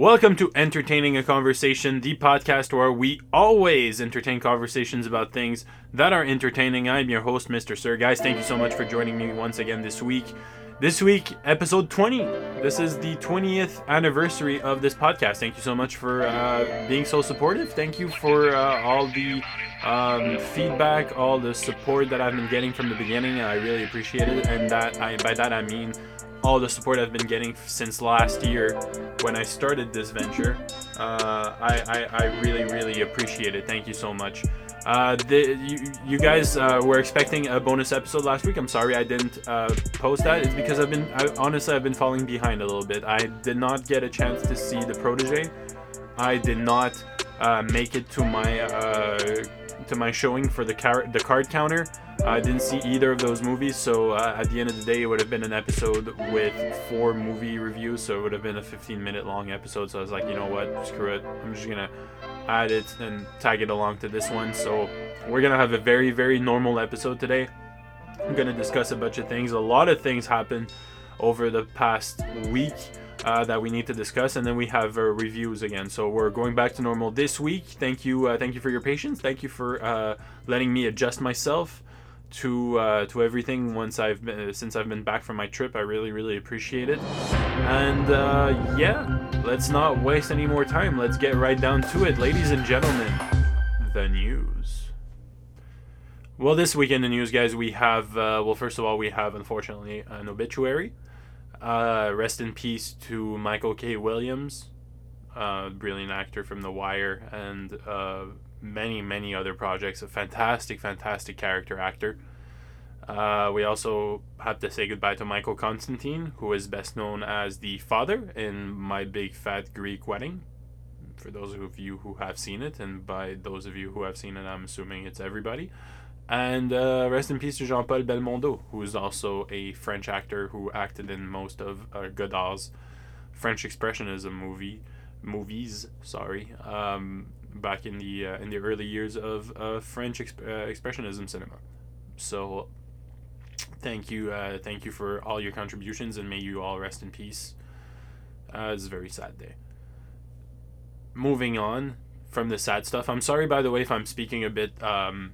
Welcome to Entertaining a Conversation, the podcast where we always entertain conversations about things that are entertaining. I'm your host, Mr. Sir. Guys, thank you so much for joining me once again this week. This week, episode 20. This is the 20th anniversary of this podcast. Thank you so much for uh, being so supportive. Thank you for uh, all the um, feedback, all the support that I've been getting from the beginning. I really appreciate it. And that I, by that I mean all the support I've been getting since last year when I started this venture. Uh, I, I, I, really, really appreciate it. Thank you so much. Uh, the, you, you guys uh, were expecting a bonus episode last week. I'm sorry I didn't uh, post that. It's because I've been, I, honestly, I've been falling behind a little bit. I did not get a chance to see the protege. I did not uh, make it to my uh, to my showing for the car- the card counter. I didn't see either of those movies, so uh, at the end of the day, it would have been an episode with four movie reviews, so it would have been a 15 minute long episode. So I was like, you know what, screw it. I'm just gonna add it and tag it along to this one. So we're gonna have a very, very normal episode today. I'm gonna discuss a bunch of things. A lot of things happened over the past week. Uh, that we need to discuss, and then we have uh, reviews again. So we're going back to normal this week. Thank you, uh, thank you for your patience. Thank you for uh, letting me adjust myself to uh, to everything once I've been since I've been back from my trip. I really really appreciate it. And uh, yeah, let's not waste any more time. Let's get right down to it, ladies and gentlemen. The news. Well, this weekend in the news, guys, we have uh, well, first of all, we have unfortunately an obituary. Uh, rest in peace to Michael K. Williams, uh, brilliant actor from The Wire and uh, many, many other projects. A fantastic, fantastic character actor. Uh, we also have to say goodbye to Michael Constantine, who is best known as the father in My Big Fat Greek Wedding. For those of you who have seen it, and by those of you who have seen it, I'm assuming it's everybody. And uh, rest in peace to Jean Paul Belmondo, who is also a French actor who acted in most of uh, Godard's French Expressionism movie movies. Sorry, um, back in the uh, in the early years of uh, French exp- uh, expressionism cinema. So, thank you, uh, thank you for all your contributions, and may you all rest in peace. It's a very sad day. Moving on from the sad stuff. I'm sorry, by the way, if I'm speaking a bit. Um,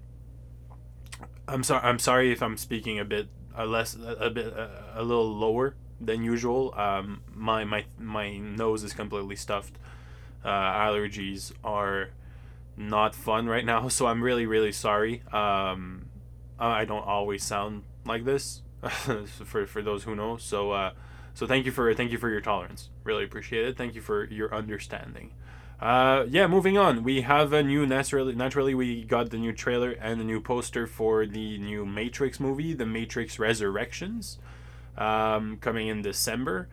I'm sorry. I'm sorry if I'm speaking a bit a less a, bit a little lower than usual. Um, my my my nose is completely stuffed uh, allergies are not fun right now. So I'm really, really sorry. Um, I don't always sound like this for, for those who know. So, uh, so thank you for thank you for your tolerance. Really appreciate it. Thank you for your understanding. Uh, yeah, moving on. We have a new naturally. Naturally, we got the new trailer and the new poster for the new Matrix movie, The Matrix Resurrections, um, coming in December.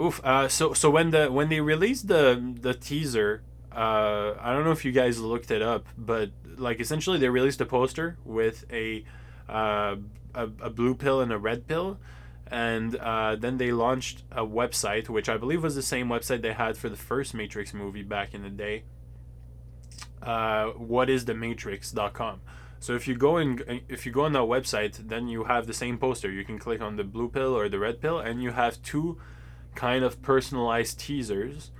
Oof. Uh, so so when the when they released the the teaser, uh, I don't know if you guys looked it up, but like essentially they released a poster with a uh, a, a blue pill and a red pill, and uh, then they launched a website which I believe was the same website they had for the first Matrix movie back in the day. Uh, what is the Matrix.com. So if you go in, if you go on that website, then you have the same poster. You can click on the blue pill or the red pill, and you have two kind of personalized teasers.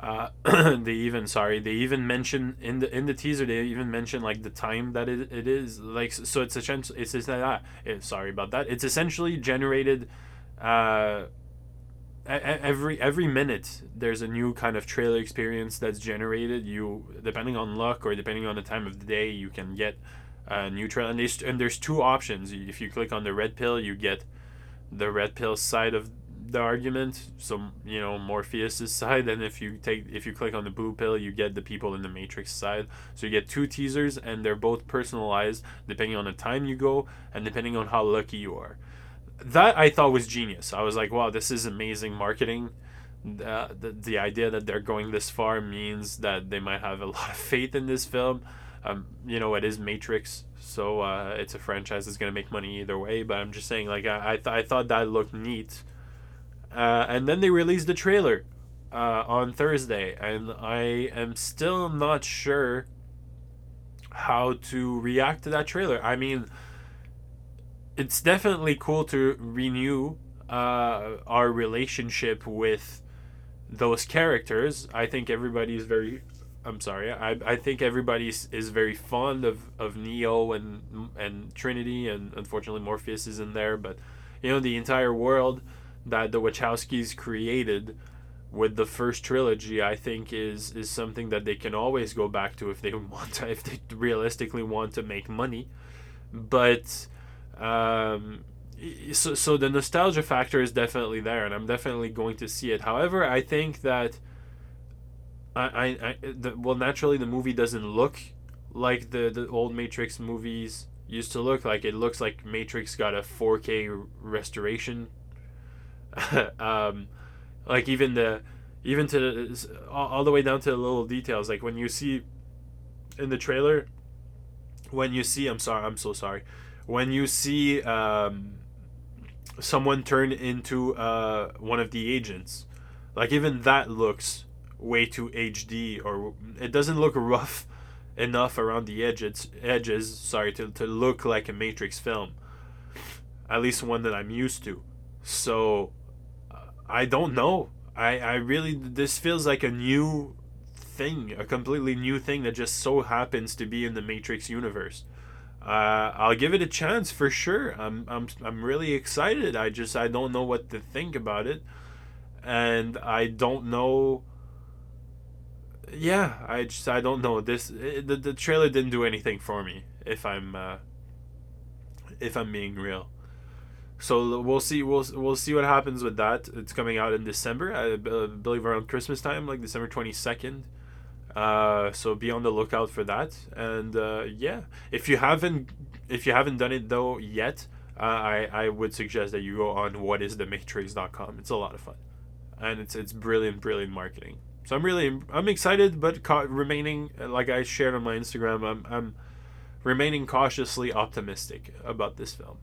Uh, they even sorry they even mention in the in the teaser they even mention like the time that it, it is like so it's essentially it's just that. It, sorry about that. It's essentially generated uh, every every minute there's a new kind of trailer experience that's generated. You depending on luck or depending on the time of the day you can get a new trailer. And there's, and there's two options. If you click on the red pill you get the red pill side of the argument so you know morpheus's side and if you take if you click on the blue pill you get the people in the matrix side. So you get two teasers and they're both personalized depending on the time you go and depending on how lucky you are. That i thought was genius. I was like wow this is amazing marketing. Uh, the, the idea that they're going this far means that they might have a lot of faith in this film. Um, you know it is matrix so uh, it's a franchise that's going to make money either way but i'm just saying like i, I, th- I thought that looked neat uh, and then they released the trailer uh, on Thursday, and I am still not sure how to react to that trailer. I mean, it's definitely cool to renew uh, our relationship with those characters. I think everybody is very. I'm sorry. I, I think everybody is very fond of, of Neo and and Trinity, and unfortunately Morpheus is in there. But you know the entire world that the Wachowskis created with the first trilogy, I think is is something that they can always go back to if they want to, if they realistically want to make money. But um, so so the nostalgia factor is definitely there, and I'm definitely going to see it. However, I think that I I, I the, well naturally the movie doesn't look like the the old Matrix movies used to look like. It looks like Matrix got a 4K restoration. um, like even the even to all, all the way down to the little details like when you see in the trailer when you see i'm sorry i'm so sorry. When you see um, someone turn into uh, one of the agents like even that looks way too hd or it doesn't look rough enough around the edges edges sorry to, to look like a matrix film. At least one that i'm used to. So I don't know. I, I really this feels like a new thing, a completely new thing that just so happens to be in the Matrix universe. Uh, I'll give it a chance for sure. I'm, I'm I'm really excited. I just I don't know what to think about it, and I don't know. Yeah, I just I don't know this. It, the the trailer didn't do anything for me. If I'm uh, if I'm being real. So we'll see. We'll we'll see what happens with that. It's coming out in December. I believe around Christmas time, like December twenty second. Uh, so be on the lookout for that. And uh, yeah, if you haven't if you haven't done it though yet, uh, I I would suggest that you go on whatisthematrix.com. It's a lot of fun, and it's it's brilliant brilliant marketing. So I'm really I'm excited, but ca- remaining like I shared on my Instagram, I'm I'm remaining cautiously optimistic about this film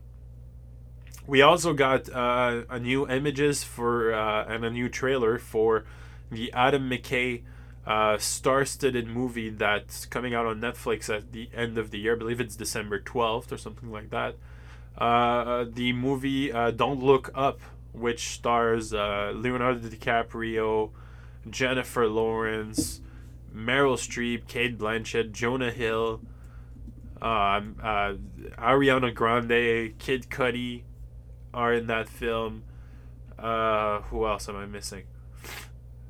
we also got uh, a new images for uh, and a new trailer for the Adam McKay uh, star-studded movie that's coming out on Netflix at the end of the year. I believe it's December twelfth or something like that. Uh, the movie uh, Don't Look Up, which stars uh, Leonardo DiCaprio, Jennifer Lawrence, Meryl Streep, Cate Blanchett, Jonah Hill, um, uh, Ariana Grande, Kid Cudi, are in that film. Uh, who else am I missing?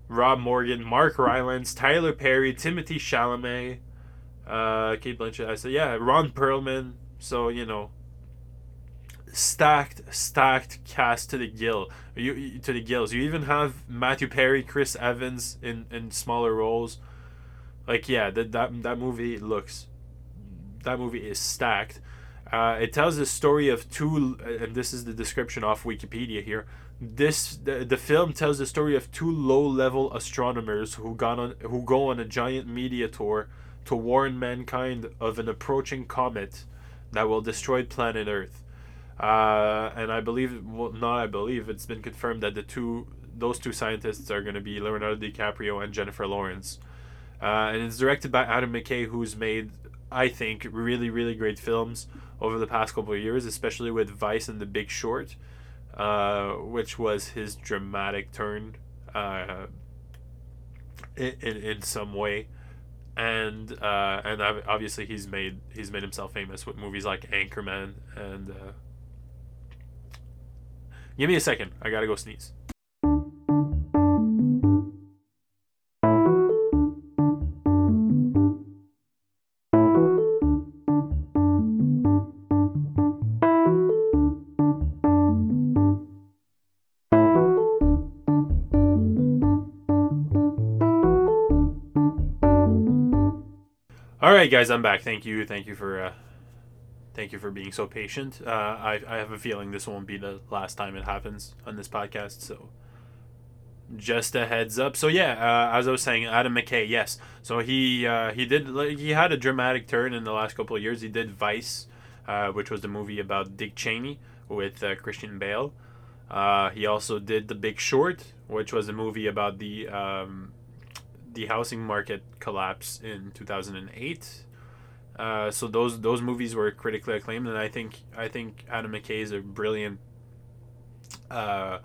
Rob Morgan, Mark Rylance, Tyler Perry, Timothée Chalamet, uh, Cate Blanchett. I said, yeah, Ron Perlman. So you know, stacked, stacked cast to the gill. You to the gills. You even have Matthew Perry, Chris Evans in in smaller roles. Like yeah, that that that movie looks. That movie is stacked. Uh, it tells the story of two, and this is the description off Wikipedia here. This the, the film tells the story of two low-level astronomers who got on who go on a giant media tour to warn mankind of an approaching comet that will destroy planet Earth. Uh, and I believe, well, not I believe, it's been confirmed that the two those two scientists are going to be Leonardo DiCaprio and Jennifer Lawrence. Uh, and it's directed by Adam McKay, who's made, I think, really, really great films over the past couple of years, especially with Vice and The Big Short, uh, which was his dramatic turn uh, in, in, some way. And uh, and obviously he's made he's made himself famous with movies like Anchorman and uh, give me a second I gotta go sneeze. Right, guys, I'm back. Thank you, thank you for, uh, thank you for being so patient. Uh, I I have a feeling this won't be the last time it happens on this podcast, so just a heads up. So yeah, uh, as I was saying, Adam McKay, yes. So he uh, he did like, he had a dramatic turn in the last couple of years. He did Vice, uh, which was the movie about Dick Cheney with uh, Christian Bale. Uh, he also did The Big Short, which was a movie about the um, the housing market collapse in 2008. Uh, so those those movies were critically acclaimed, and I think I think Adam McKay is a brilliant uh,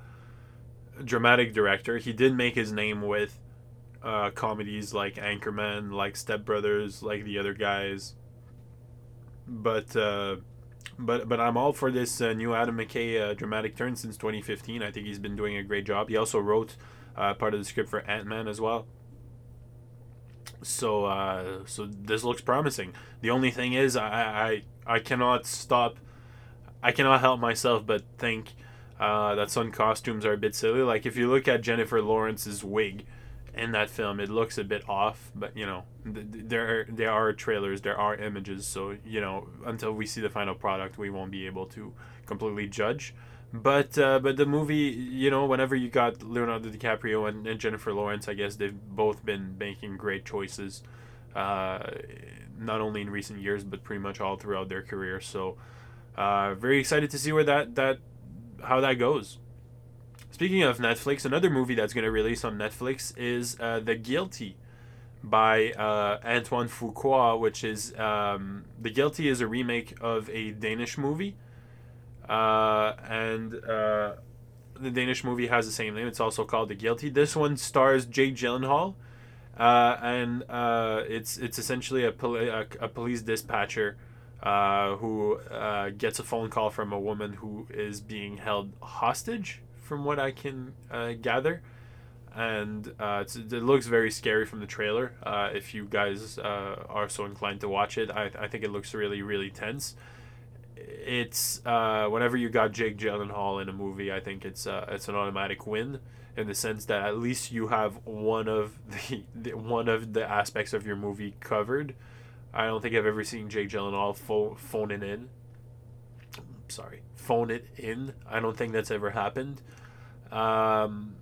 dramatic director. He did make his name with uh, comedies like Anchorman, like Step Brothers, like the other guys. But uh, but but I'm all for this uh, new Adam McKay uh, dramatic turn since 2015. I think he's been doing a great job. He also wrote part of the script for Ant Man as well. So uh, so this looks promising. The only thing is, I I, I cannot stop. I cannot help myself but think uh, that some costumes are a bit silly. Like if you look at Jennifer Lawrence's wig in that film, it looks a bit off. But you know, th- there there are trailers, there are images. So you know, until we see the final product, we won't be able to completely judge. But uh, but the movie, you know, whenever you got Leonardo DiCaprio and, and Jennifer Lawrence, I guess they've both been making great choices, uh, not only in recent years but pretty much all throughout their career. So, uh, very excited to see where that that how that goes. Speaking of Netflix, another movie that's going to release on Netflix is uh, The Guilty by uh, Antoine Fuqua, which is um, The Guilty is a remake of a Danish movie uh, and uh, the Danish movie has the same name. It's also called The Guilty. This one stars Jake Gyllenhaal, uh, and uh, it's it's essentially a, poli- a, a police dispatcher uh, who gets a phone call from a woman who is being held hostage, from what I can gather. And it looks very scary from the trailer. If you guys are so inclined to watch it, I, I think it looks really, really tense it's uh, whenever you got Jake Gyllenhaal in a movie, I think it's uh, it's an automatic win in the sense that at least you have one of the, the one of the aspects of your movie covered. I don't think I've ever seen Jake Gyllenhaal pho- phone it in. Sorry, phone it in. I don't think that's ever happened. Um,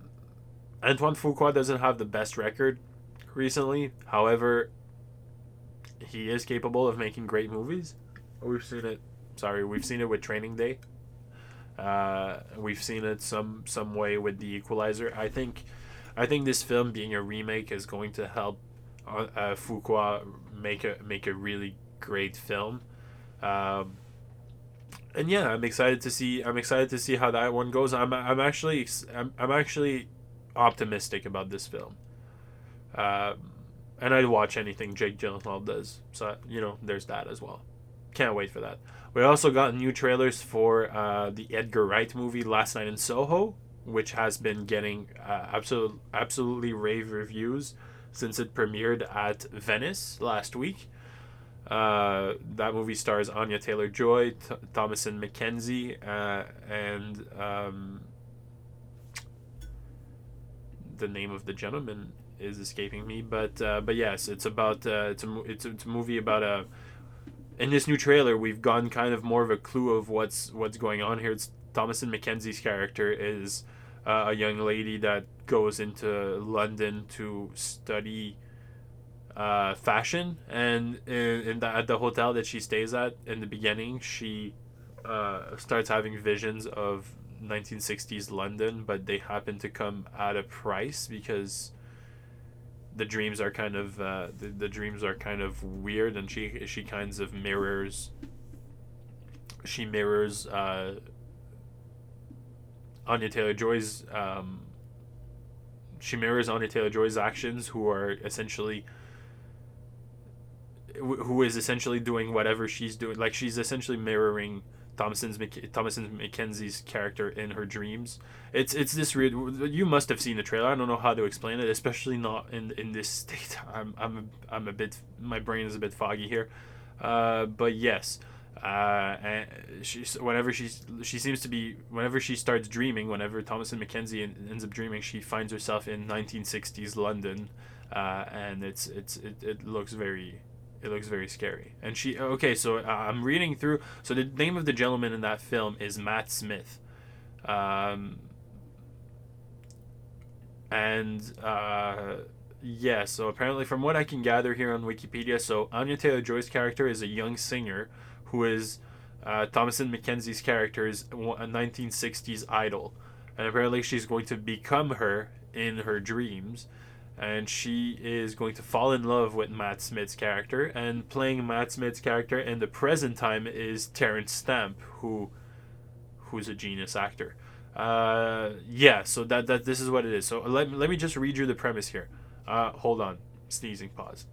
Antoine Fuqua doesn't have the best record recently. However, he is capable of making great movies. We've seen it Sorry, we've seen it with Training Day. Uh, we've seen it some some way with The Equalizer. I think, I think this film being a remake is going to help uh, uh, Fuqua make a make a really great film. Um, and yeah, I'm excited to see. I'm excited to see how that one goes. I'm I'm actually I'm, I'm actually optimistic about this film. Um, and I'd watch anything Jake Gyllenhaal does. So you know, there's that as well. Can't wait for that. We also got new trailers for uh, the Edgar Wright movie Last Night in Soho, which has been getting uh, absolute, absolutely rave reviews since it premiered at Venice last week. Uh, that movie stars Anya Taylor Joy, Th- Thomasin McKenzie, uh, and um, the name of the gentleman is escaping me. But uh, but yes, it's about uh, it's a it's it's a movie about a in this new trailer, we've gotten kind of more of a clue of what's what's going on here. It's Thomasin McKenzie's character is uh, a young lady that goes into London to study uh, fashion, and in, in the, at the hotel that she stays at in the beginning, she uh, starts having visions of 1960s London, but they happen to come at a price because the dreams are kind of uh, the, the dreams are kind of weird and she she kinds of mirrors she mirrors uh, Anya Taylor Joy's um, she mirrors Anya Taylor Joy's actions who are essentially who is essentially doing whatever she's doing like she's essentially mirroring Thomasin's Thomasin McKenzie's character in her dreams. It's it's this weird. You must have seen the trailer. I don't know how to explain it, especially not in in this state. I'm I'm a, I'm a bit. My brain is a bit foggy here, uh, but yes. Uh, and she whenever she's she seems to be whenever she starts dreaming whenever Thomasin McKenzie ends up dreaming she finds herself in 1960s London uh, and it's it's it, it looks very it looks very scary. And she okay, so uh, I'm reading through. So the name of the gentleman in that film is Matt Smith, um, and uh, yeah. So apparently, from what I can gather here on Wikipedia, so Anya Taylor Joy's character is a young singer who is uh, Thomasin McKenzie's character is a 1960s idol, and apparently she's going to become her in her dreams and she is going to fall in love with Matt Smith's character. And playing Matt Smith's character in the present time is Terence Stamp, who, who's a genius actor. Uh, yeah. So that that this is what it is. So let let me just read you the premise here. Uh, hold on. Sneezing pause.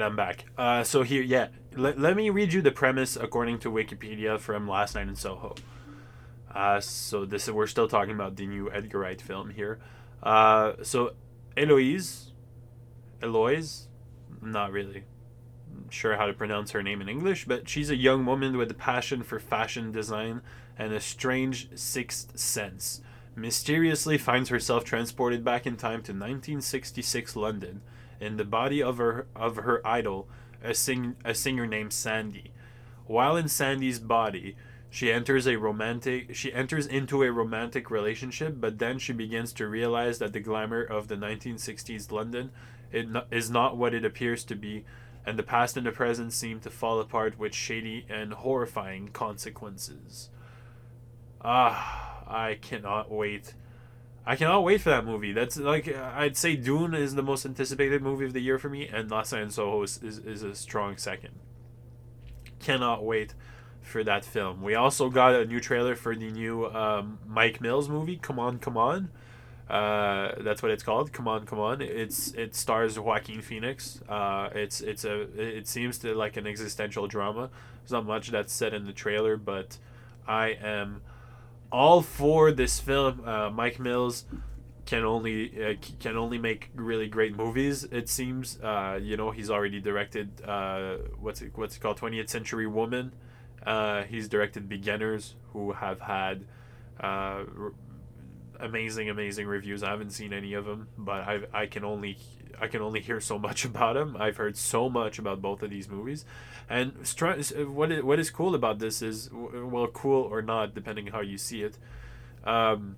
Right, I'm back. Uh, so here, yeah, let, let me read you the premise according to Wikipedia from Last Night in Soho. Uh, so this we're still talking about the new Edgar Wright film here. Uh, so Eloise, Eloise, not really sure how to pronounce her name in English, but she's a young woman with a passion for fashion design and a strange sixth sense. Mysteriously finds herself transported back in time to 1966 London in the body of her of her idol, a sing a singer named Sandy. While in Sandy's body, she enters a romantic she enters into a romantic relationship, but then she begins to realize that the glamour of the 1960s London it no, is not what it appears to be, and the past and the present seem to fall apart with shady and horrifying consequences. Ah, I cannot wait. I cannot wait for that movie. That's like I'd say Dune is the most anticipated movie of the year for me, and Last Night in Soho is, is, is a strong second. Cannot wait for that film. We also got a new trailer for the new um, Mike Mills movie. Come on, come on. Uh, that's what it's called. Come on, come on. It's it stars Joaquin Phoenix. Uh, it's it's a it seems to like an existential drama. There's not much that's said in the trailer, but I am all for this film. Uh, Mike Mills can only uh, can only make really great movies. It seems. Uh, you know, he's already directed uh, what's it what's it called, Twentieth Century Woman. Uh, he's directed Beginners, who have had uh, amazing, amazing reviews. I haven't seen any of them, but I I can only I can only hear so much about them. I've heard so much about both of these movies, and what is, what is cool about this is well, cool or not, depending how you see it. Um,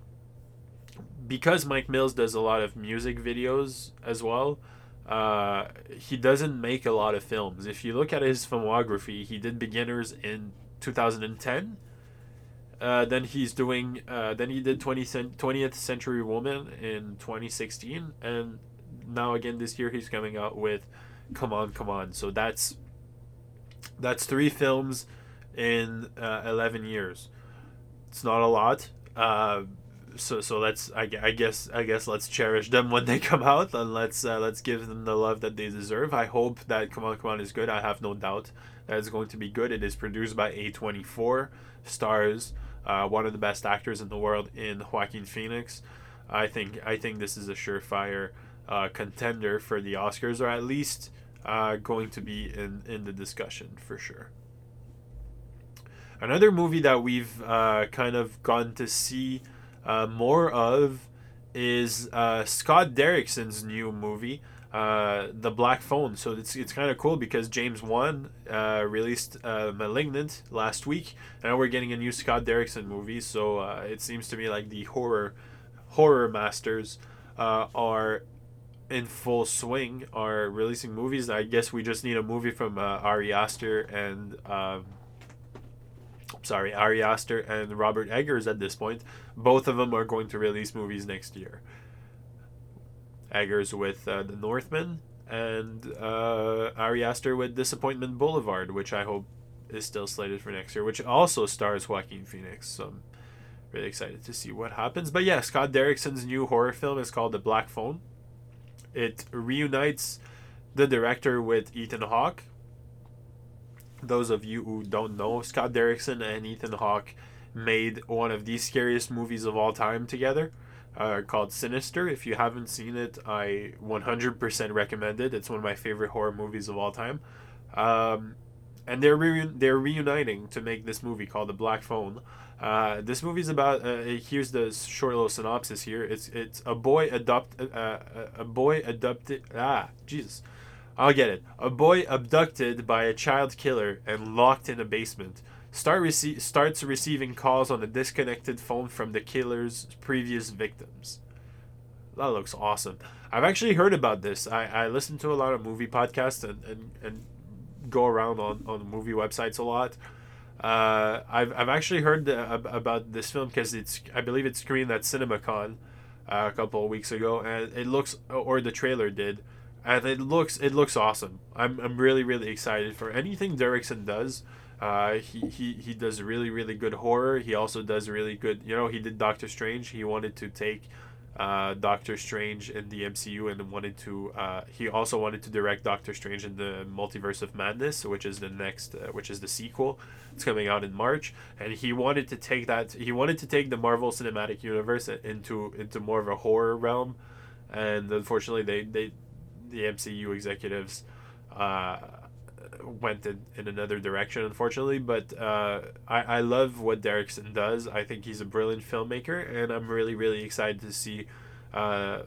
because Mike Mills does a lot of music videos as well, uh, he doesn't make a lot of films. If you look at his filmography, he did Beginners in 2010. Uh, then he's doing. Uh, then he did 20 cent- 20th Century Woman in 2016, and now again this year he's coming out with "Come On, Come On." So that's that's three films in uh, 11 years. It's not a lot. Uh, so so let's I, I guess I guess let's cherish them when they come out and let's uh, let's give them the love that they deserve. I hope that Come On Come On is good. I have no doubt that it's going to be good. It is produced by A24, stars uh, one of the best actors in the world in Joaquin Phoenix. I think I think this is a surefire uh, contender for the Oscars, or at least uh, going to be in in the discussion for sure. Another movie that we've uh, kind of gotten to see uh, more of is uh, Scott Derrickson's new movie, uh, The Black Phone. So it's, it's kind of cool because James Wan released Malignant last week, and now we're getting a new Scott Derrickson movie. So it seems to me like the horror horror masters are in full swing, are releasing movies. I guess we just need a movie from uh, Ari Aster and. Um, sorry, Ari Aster and Robert Eggers at this point. Both of them are going to release movies next year. Eggers with uh, The Northman and uh, Ari Aster with Disappointment Boulevard, which I hope is still slated for next year, which also stars Joaquin Phoenix. So I'm really excited to see what happens. But yeah, Scott Derrickson's new horror film is called The Black Phone. It reunites the director with Ethan Hawke, those of you who don't know, Scott Derrickson and Ethan Hawke made one of the scariest movies of all time together, uh, called Sinister. If you haven't seen it, I 100% recommend it. It's one of my favorite horror movies of all time. Um, and they're re- they're reuniting to make this movie called The Black Phone. Uh, this movie's about. Uh, here's the short little synopsis. Here, it's it's a boy adopt uh, a boy adopted. Ah, Jesus. I'll get it. A boy abducted by a child killer and locked in a basement start rece- starts receiving calls on a disconnected phone from the killer's previous victims. That looks awesome. I've actually heard about this. I, I listen to a lot of movie podcasts and, and, and go around on, on movie websites a lot. Uh, I've, I've actually heard the, about this film because it's I believe it screened at CinemaCon uh, a couple of weeks ago, and it looks or the trailer did, and it looks it looks awesome. I'm, I'm really really excited for anything Derrickson does. Uh, he, he, he does really really good horror. He also does really good. You know, he did Doctor Strange. He wanted to take uh, Doctor Strange in the MCU and wanted to. Uh, he also wanted to direct Doctor Strange in the Multiverse of Madness, which is the next, uh, which is the sequel. It's coming out in March, and he wanted to take that. He wanted to take the Marvel Cinematic Universe into into more of a horror realm, and unfortunately, they they the MCU executives. Uh, went in, in another direction, unfortunately. But uh, I, I love what Derrickson does. I think he's a brilliant filmmaker, and I'm really, really excited to see uh,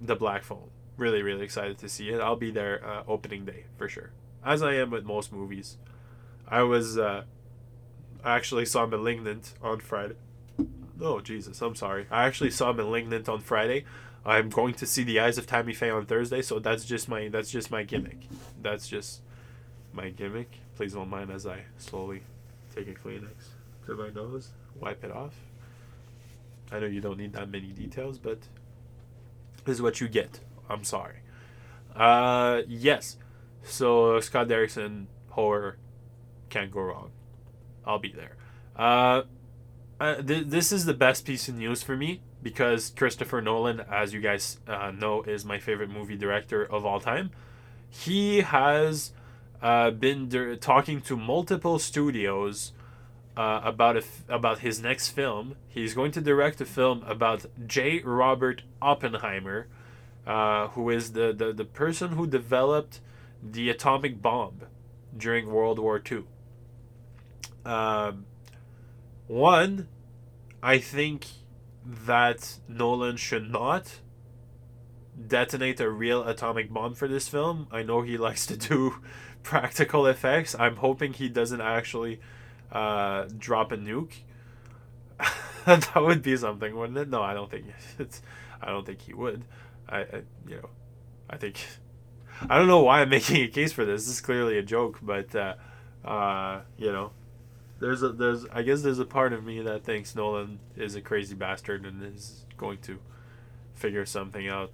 The Black Phone. Really, really excited to see it. I'll be there uh, opening day for sure, as I am with most movies. I was, uh, I actually saw Malignant on Friday. Oh, Jesus, I'm sorry. I actually saw Malignant on Friday. I'm going to see The Eyes of Tammy Faye on Thursday, so that's just my that's just my gimmick. That's just my gimmick. Please don't mind as I slowly take a Kleenex to my nose, wipe it off. I know you don't need that many details, but this is what you get. I'm sorry. Uh, yes. So Scott Derrickson horror can't go wrong. I'll be there. Uh, uh th- this is the best piece of news for me because Christopher Nolan, as you guys uh, know, is my favorite movie director of all time. He has uh, been der- talking to multiple studios uh, about about his next film. He's going to direct a film about J. Robert Oppenheimer, uh, who is the, the, the person who developed the atomic bomb during World War II. Um, one, I think that Nolan should not detonate a real atomic bomb for this film. I know he likes to do practical effects. I'm hoping he doesn't actually uh, drop a nuke. that would be something, wouldn't it? No, I don't think it's. I don't think he would. I, I, you know, I think. I don't know why I'm making a case for this. This is clearly a joke, but uh, uh, you know, there's a there's I guess there's a part of me that thinks Nolan is a crazy bastard and is going to figure something out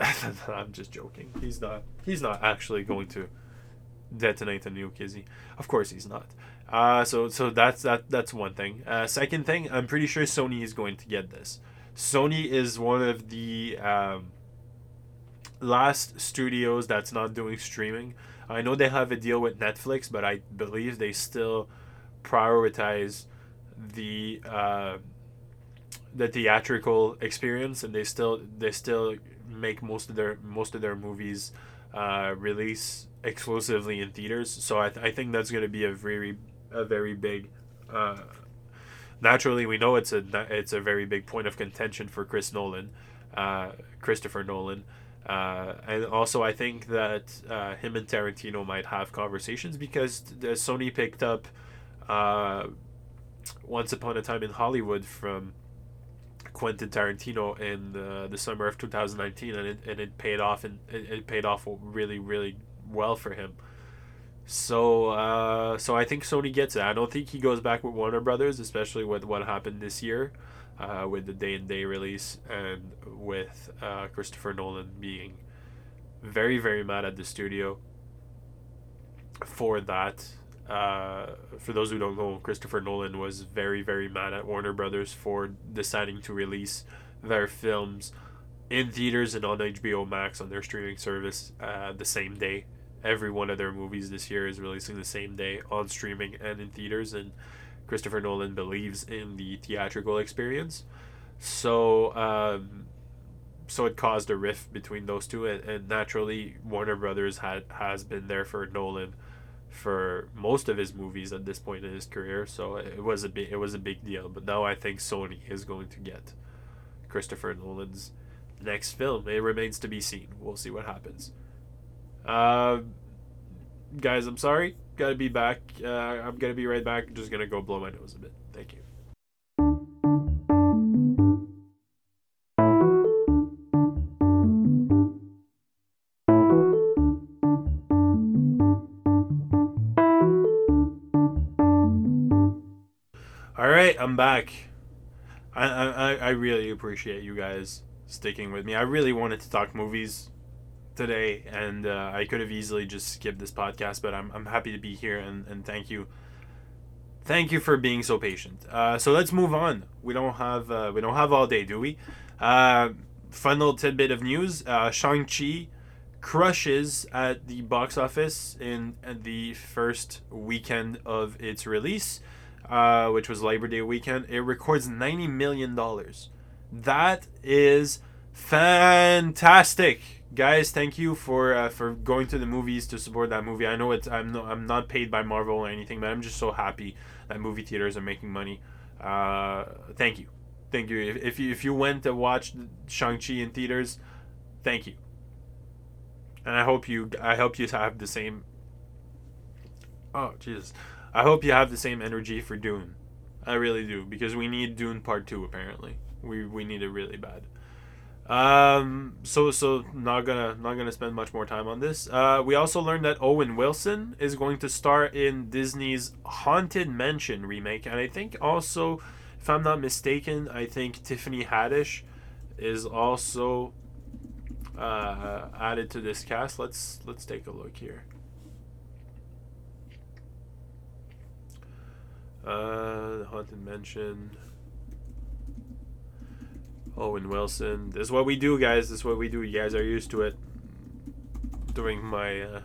I'm just joking. He's not. He's not actually going to detonate a nuke, is he? Of course he's not. Uh, so so that's that. That's one thing. Uh, second thing, I'm pretty sure Sony is going to get this. Sony is one of the um, last studios that's not doing streaming. I know they have a deal with Netflix, but I believe they still prioritize the uh, the theatrical experience, and they still they still make most of their most of their movies uh, release exclusively in theaters. So I, th- I think that's going to be a very a very big. Uh, naturally, we know it's a it's a very big point of contention for Chris Nolan, uh, Christopher Nolan. Uh, and also, I think that uh, him and Tarantino might have conversations because Sony picked up uh, Once Upon a Time in Hollywood from Quentin Tarantino in the, the summer of 2019, and it, and it paid off, and it, it paid off really, really well for him. So, uh, so I think Sony gets it. I don't think he goes back with Warner Brothers, especially with what happened this year, uh, with the day and day release, and with uh, Christopher Nolan being very, very mad at the studio for that. Uh, for those who don't know, Christopher Nolan was very, very mad at Warner Brothers for deciding to release their films in theaters and on HBO Max on their streaming service uh, the same day. Every one of their movies this year is releasing the same day on streaming and in theaters, and Christopher Nolan believes in the theatrical experience. So, um, so it caused a rift between those two, and, and naturally, Warner Brothers had has been there for Nolan for most of his movies at this point in his career. So it was a big it was a big deal. But now I think Sony is going to get Christopher Nolan's next film. It remains to be seen. We'll see what happens. Uh, guys, I'm sorry. Gotta be back. Uh, I'm gonna be right back. Just gonna go blow my nose a bit. Thank you. I'm back. I, I I really appreciate you guys sticking with me. I really wanted to talk movies today, and uh, I could have easily just skipped this podcast, but I'm, I'm happy to be here, and, and thank you. Thank you for being so patient. Uh, so let's move on. We don't have uh, we don't have all day, do we? Uh, fun little tidbit of news: uh, Shang Chi crushes at the box office in the first weekend of its release, uh, which was Labor Day weekend. It records ninety million dollars. That is fantastic, guys. Thank you for uh, for going to the movies to support that movie. I know it's I'm no, I'm not paid by Marvel or anything, but I'm just so happy that movie theaters are making money. Uh, thank you, thank you. If, if you if you went to watch Shang Chi in theaters, thank you and I hope you I hope you have the same. Oh Jesus, I hope you have the same energy for Dune. I really do because we need Dune Part Two. Apparently, we we need it really bad. Um. So so not gonna not gonna spend much more time on this. Uh. We also learned that Owen Wilson is going to star in Disney's Haunted Mansion remake, and I think also, if I'm not mistaken, I think Tiffany Haddish is also uh, added to this cast. Let's let's take a look here. Uh, the Haunted Mansion. Owen Wilson. This is what we do, guys. This is what we do. You guys are used to it. During my uh,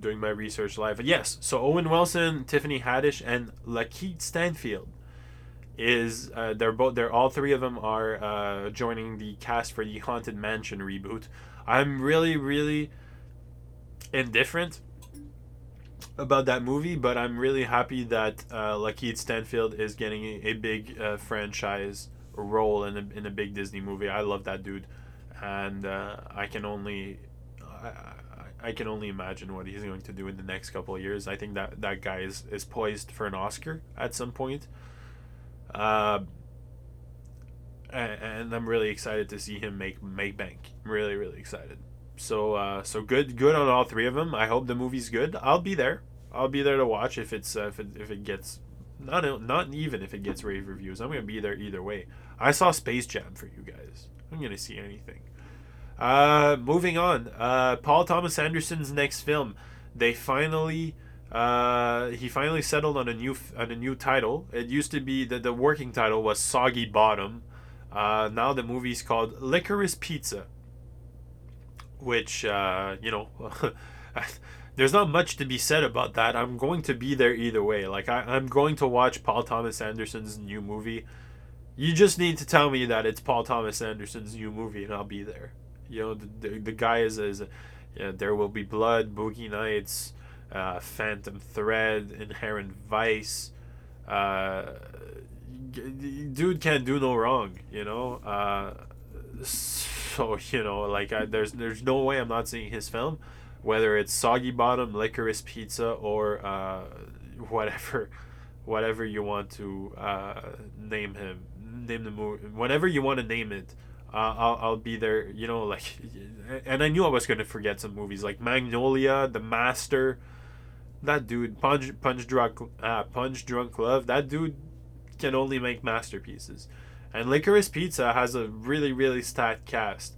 during my research live. Yes, so Owen Wilson, Tiffany Haddish, and Lakeith Stanfield is uh, they're both they're all three of them are uh, joining the cast for the Haunted Mansion reboot. I'm really really indifferent about that movie, but I'm really happy that uh, Lakeith Stanfield is getting a, big uh, franchise role in a, in a big Disney movie. I love that dude, and uh, I can only. I, I can only imagine what he's going to do in the next couple of years. I think that that guy is, is poised for an Oscar at some point. Uh, and I'm really excited to see him make make bank. I'm really really excited. So uh, so good good on all three of them. I hope the movie's good. I'll be there. I'll be there to watch if it's uh, if it, if it gets not not even if it gets rave reviews. I'm gonna be there either way. I saw Space Jam for you guys. I'm gonna see anything. Uh, moving on. Uh, Paul Thomas Anderson's next film. They finally uh, he finally settled on a new on a new title. It used to be that the working title was Soggy Bottom. Uh, now the movie's called Licorice Pizza, which uh, you know, there's not much to be said about that. I'm going to be there either way. Like I, I'm going to watch Paul Thomas Anderson's new movie. You just need to tell me that it's Paul Thomas Anderson's new movie, and I'll be there. You know, the the, the guy is is, yeah, there will be blood, boogie nights uh, Phantom Thread, Inherent Vice. Uh, dude can't do no wrong, you know. Uh, so you know, like I, there's there's no way I'm not seeing his film, whether it's Soggy Bottom, Licorice Pizza, or uh, whatever, whatever you want to uh, name him, name the movie, whatever you want to name it. Uh, I'll, I'll be there, you know, like, and I knew I was gonna forget some movies like Magnolia, The Master, that dude, Punch Punch Drunk uh, Punch Drunk Love, that dude can only make masterpieces. And Licorice Pizza has a really really stacked cast.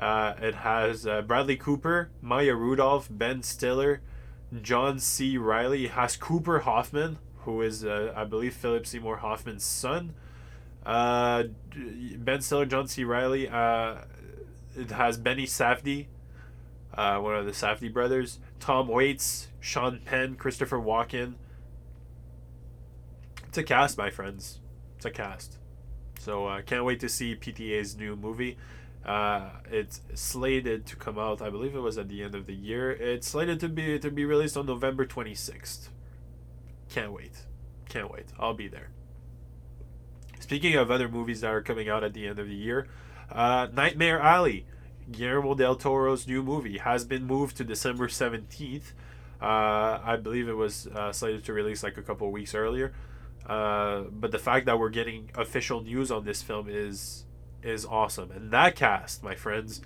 Uh, it has uh, Bradley Cooper, Maya Rudolph, Ben Stiller, John C. Reilly. It has Cooper Hoffman, who is uh, I believe Philip Seymour Hoffman's son. Uh, ben Stiller, John C. Reilly. Uh, it has Benny Safdie, uh, one of the Safdie brothers. Tom Waits, Sean Penn, Christopher Walken. It's a cast, my friends. It's a cast. So I uh, can't wait to see PTA's new movie. Uh, it's slated to come out. I believe it was at the end of the year. It's slated to be to be released on November twenty sixth. Can't wait. Can't wait. I'll be there. Speaking of other movies that are coming out at the end of the year, uh, Nightmare Alley Guillermo del Toro's new movie has been moved to December 17th. Uh, I believe it was uh, slated to release like a couple weeks earlier. Uh, but the fact that we're getting official news on this film is is awesome. And that cast, my friends,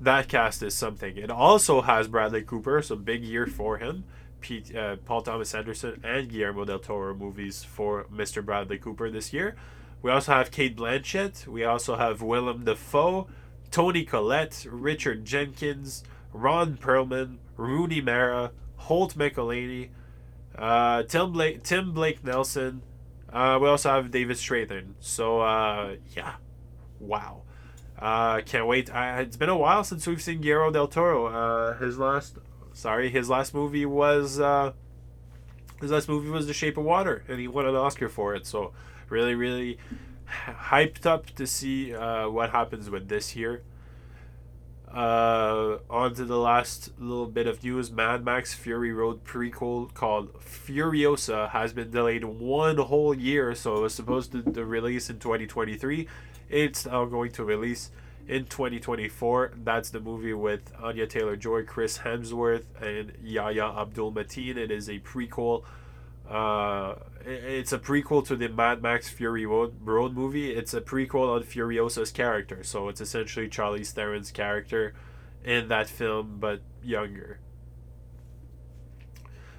that cast is something. It also has Bradley Cooper, so big year for him. Pete, uh, Paul Thomas Anderson and Guillermo del Toro movies for Mr. Bradley Cooper this year. We also have Cate Blanchett. We also have Willem Dafoe, Toni Collette, Richard Jenkins, Ron Perlman, Rooney Mara, Holt McCallany, uh, Tim Blake, Tim Blake Nelson. Uh, we also have David Strathairn. So uh, yeah, wow. Uh, can't wait. It's been a while since we've seen Guillermo del Toro. Uh, his last, sorry, his last movie was uh, his last movie was The Shape of Water, and he won an Oscar for it. So really, really hyped up to see uh, what happens with this here. Uh, on to the last little bit of news. Mad Max Fury Road prequel called Furiosa has been delayed one whole year, so it was supposed to, to release in 2023. It's now going to release in 2024. That's the movie with Anya Taylor Joy, Chris Hemsworth, and Yahya Abdul Mateen. It is a prequel uh, it's a prequel to the Mad Max Fury Road, movie. It's a prequel on Furiosa's character, so it's essentially Charlize Theron's character in that film, but younger.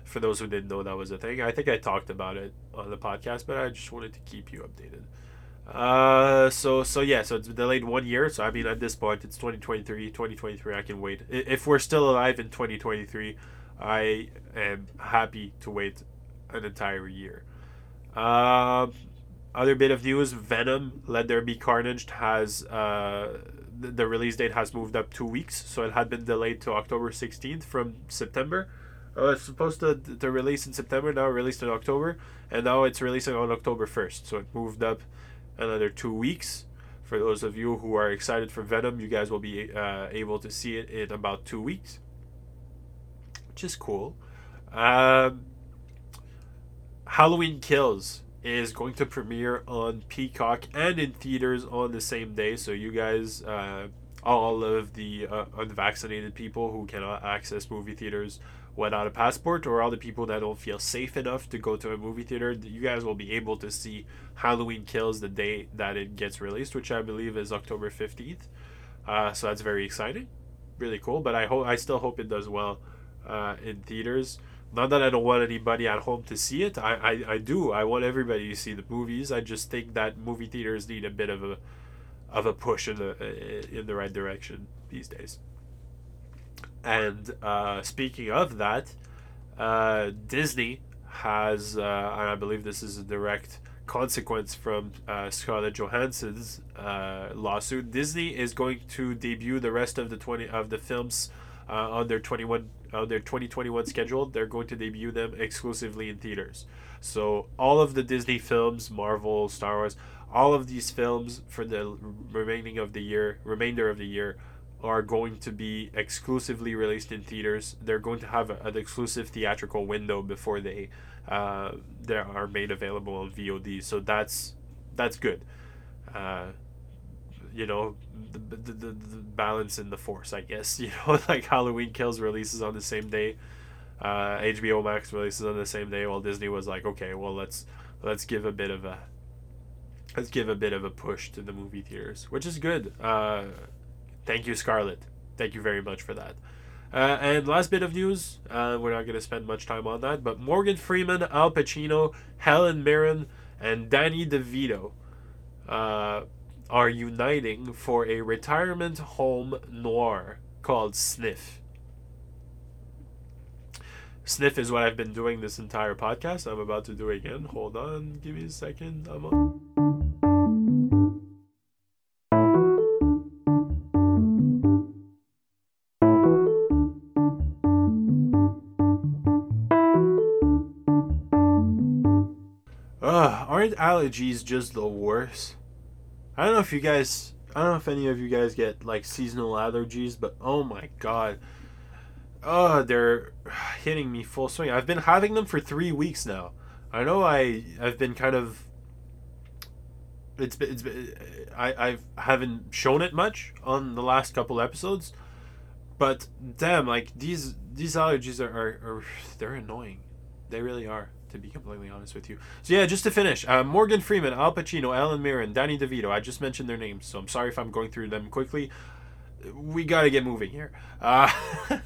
For those who didn't know that was a thing, I think I talked about it on the podcast, but I just wanted to keep you updated. Uh, so so yeah, so it's delayed one year. So I mean, at this point, it's 2023. 2023, I can wait. If we're still alive in 2023, I am happy to wait an entire year. Uh, other bit of news: Venom, Let There Be Carnage has uh, the, release date has moved up two weeks, so it had been delayed to October sixteenth from September. Uh, it's supposed to, to release in September, now released in October, and now it's releasing on October 1st. So it moved up another two weeks. For those of you who are excited for Venom, you guys will be uh, able to see it in about two weeks, which is cool. Um, Halloween Kills is going to premiere on Peacock and in theaters on the same day. So you guys, uh, all of the uh, unvaccinated people who cannot access movie theaters without a passport, or all the people that don't feel safe enough to go to a movie theater, you guys will be able to see Halloween Kills the day that it gets released, which I believe is October fifteenth. Uh, so that's very exciting, really cool. But I hope I still hope it does well uh, in theaters. Not that I don't want anybody at home to see it. I, I, I do. I want everybody to see the movies. I just think that movie theaters need a bit of a of a push in the in the right direction these days. And uh, speaking of that, uh, Disney has, uh, and I believe this is a direct consequence from uh, Scarlett Johansson's uh, lawsuit. Disney is going to debut the rest of the twenty of the films uh, on their 21 on their 2021 schedule. They're going to debut them exclusively in theaters. So all of the Disney films, Marvel, Star Wars, all of these films for the remaining of the year, remainder of the year, are going to be exclusively released in theaters. They're going to have a, an exclusive theatrical window before they uh, they are made available on VOD. So that's that's good. Uh, you know the, the, the, the balance in the force i guess you know like halloween kills releases on the same day uh, hbo max releases on the same day while disney was like okay well let's let's give a bit of a let's give a bit of a push to the movie theaters which is good. Uh, thank you scarlett. Thank you very much for that. Uh, and last bit of news uh, we're not going to spend much time on that but morgan freeman al pacino helen mirren and danny devito uh, are uniting for a retirement home noir called Sniff. Sniff is what I've been doing this entire podcast. I'm about to do again. Hold on, give me a second. I'm on. Ugh, aren't allergies just the worst? I don't know if you guys, I don't know if any of you guys get like seasonal allergies, but oh my god, oh they're hitting me full swing. I've been having them for three weeks now. I know I I've been kind of it's been, it's been, I I haven't shown it much on the last couple episodes, but damn, like these these allergies are, are, are they're annoying. They really are to be completely honest with you. So yeah, just to finish, uh, Morgan Freeman, Al Pacino, Helen Mirren, Danny DeVito. I just mentioned their names, so I'm sorry if I'm going through them quickly. We gotta get moving here. Uh,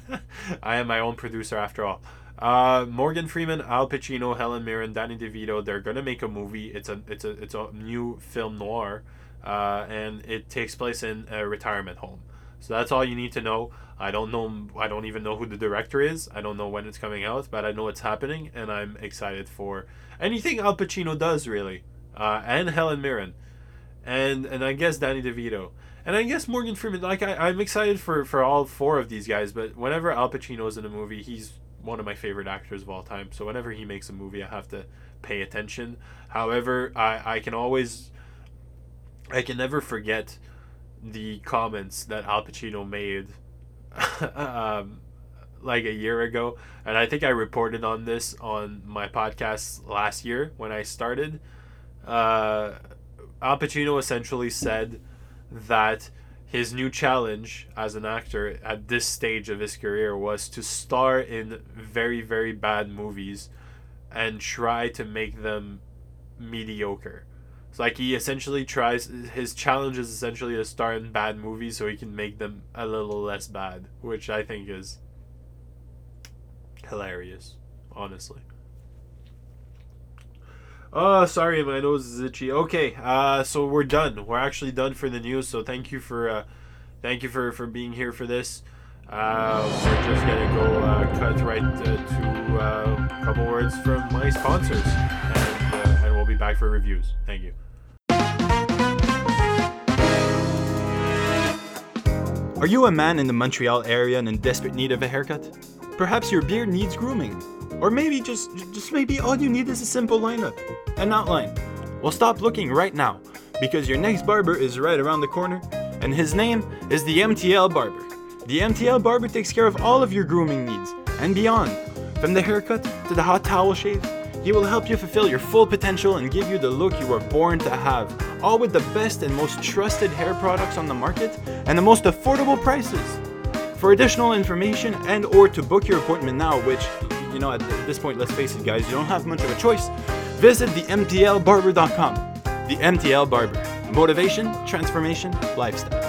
I am my own producer after all. Uh, Morgan Freeman, Al Pacino, Helen Mirren, Danny DeVito. They're gonna make a movie. It's a it's a it's a new film noir, uh, and it takes place in a retirement home. So that's all you need to know. I don't know. I don't even know who the director is. I don't know when it's coming out, but I know it's happening, and I'm excited for anything Al Pacino does really, uh, and Helen Mirren, and and I guess Danny DeVito, and I guess Morgan Freeman. Like I, I'm excited for for all four of these guys. But whenever Al Pacino is in a movie, he's one of my favorite actors of all time. So whenever he makes a movie, I have to pay attention. However, I I can always, I can never forget the comments that Al Pacino made um, like a year ago, and I think I reported on this on my podcast last year when I started. Uh, Al Pacino essentially said that his new challenge as an actor at this stage of his career was to star in very very bad movies and try to make them mediocre it's like he essentially tries his challenge is essentially to star in bad movies so he can make them a little less bad, which I think is hilarious, honestly. Oh, sorry, my nose is itchy. Okay, uh, so we're done. We're actually done for the news. So thank you for, uh, thank you for for being here for this. Uh, we're just gonna go uh, cut right uh, to uh, a couple words from my sponsors, and, uh, and we'll be back for reviews. Thank you. Are you a man in the Montreal area and in desperate need of a haircut? Perhaps your beard needs grooming. Or maybe just just maybe all you need is a simple lineup, an outline. Well, stop looking right now because your next barber is right around the corner and his name is the MTL Barber. The MTL Barber takes care of all of your grooming needs and beyond. From the haircut to the hot towel shave, he will help you fulfill your full potential and give you the look you were born to have, all with the best and most trusted hair products on the market and the most affordable prices. For additional information and or to book your appointment now, which you know at this point let's face it guys, you don't have much of a choice, visit the mtlbarber.com. The MTL Barber. Motivation, transformation, lifestyle.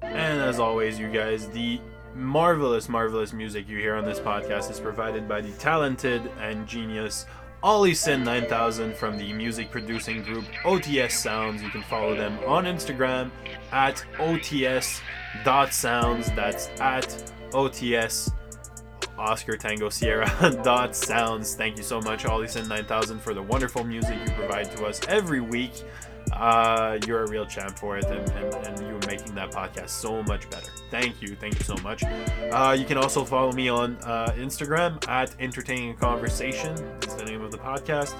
And as always, you guys, the marvelous, marvelous music you hear on this podcast is provided by the talented and genius Ollie Sin 9000 from the music producing group OTS Sounds. You can follow them on Instagram at OTS.sounds. That's at OTS Oscar Tango Sierra dot sounds. Thank you so much, Ollie Sin 9000, for the wonderful music you provide to us every week. Uh, you're a real champ for it, and, and, and you're making that podcast so much better. Thank you, thank you so much. Uh, you can also follow me on uh, Instagram at Entertaining Conversation. Is the name of the podcast.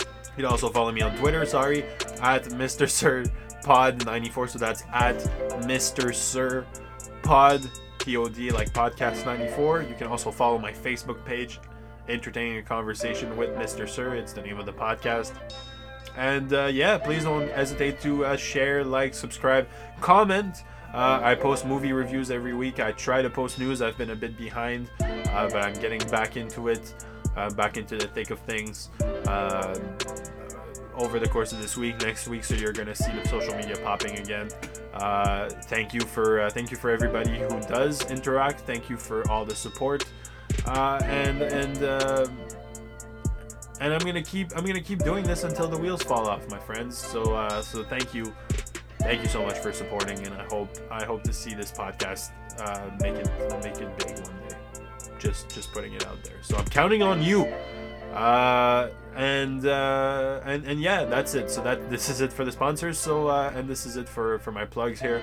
You can also follow me on Twitter. Sorry, at Mr. Sir Pod 94. So that's at Mr. Sir Pod Pod like Podcast 94. You can also follow my Facebook page, Entertaining a Conversation with Mr. Sir. It's the name of the podcast. And uh, yeah, please don't hesitate to uh, share, like, subscribe, comment. Uh, I post movie reviews every week. I try to post news. I've been a bit behind, uh, but I'm getting back into it, uh, back into the thick of things uh, over the course of this week, next week. So you're gonna see the social media popping again. Thank you for thank you for everybody who does interact. Thank you for all the support, and and and I'm gonna keep I'm gonna keep doing this until the wheels fall off, my friends. So uh, so thank you, thank you so much for supporting, and I hope I hope to see this podcast uh, make it make it big one day. Just just putting it out there. So I'm counting on you. Uh, and uh, and and yeah, that's it. So that this is it for the sponsors. So uh, and this is it for for my plugs here.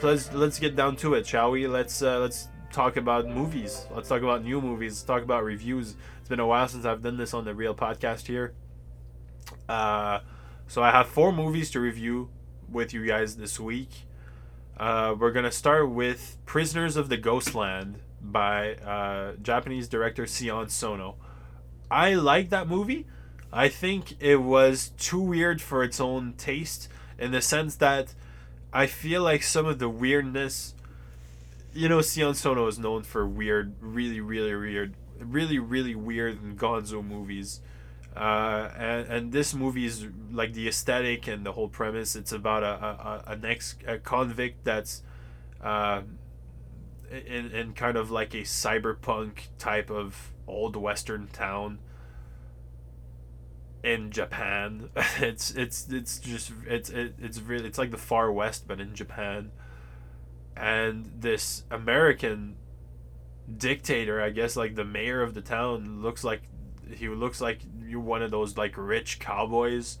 Let's let's get down to it, shall we? Let's uh, let's talk about movies. Let's talk about new movies. Let's talk about reviews. It's been a while since I've done this on the real podcast here. Uh, so I have four movies to review with you guys this week. Uh, we're gonna start with Prisoners of the Ghostland by uh, Japanese director Sion Sono. I like that movie. I think it was too weird for its own taste in the sense that I feel like some of the weirdness you know Sion Sono is known for weird, really really weird, really really weird and gonzo movies. Uh, and, and this movie is like the aesthetic and the whole premise. It's about a, a, a an ex a convict that's uh, in, in kind of like a cyberpunk type of old western town in Japan. It's it's it's just it's it, it's really it's like the far west but in Japan. And this American dictator, I guess like the mayor of the town looks like he looks like you're one of those like rich cowboys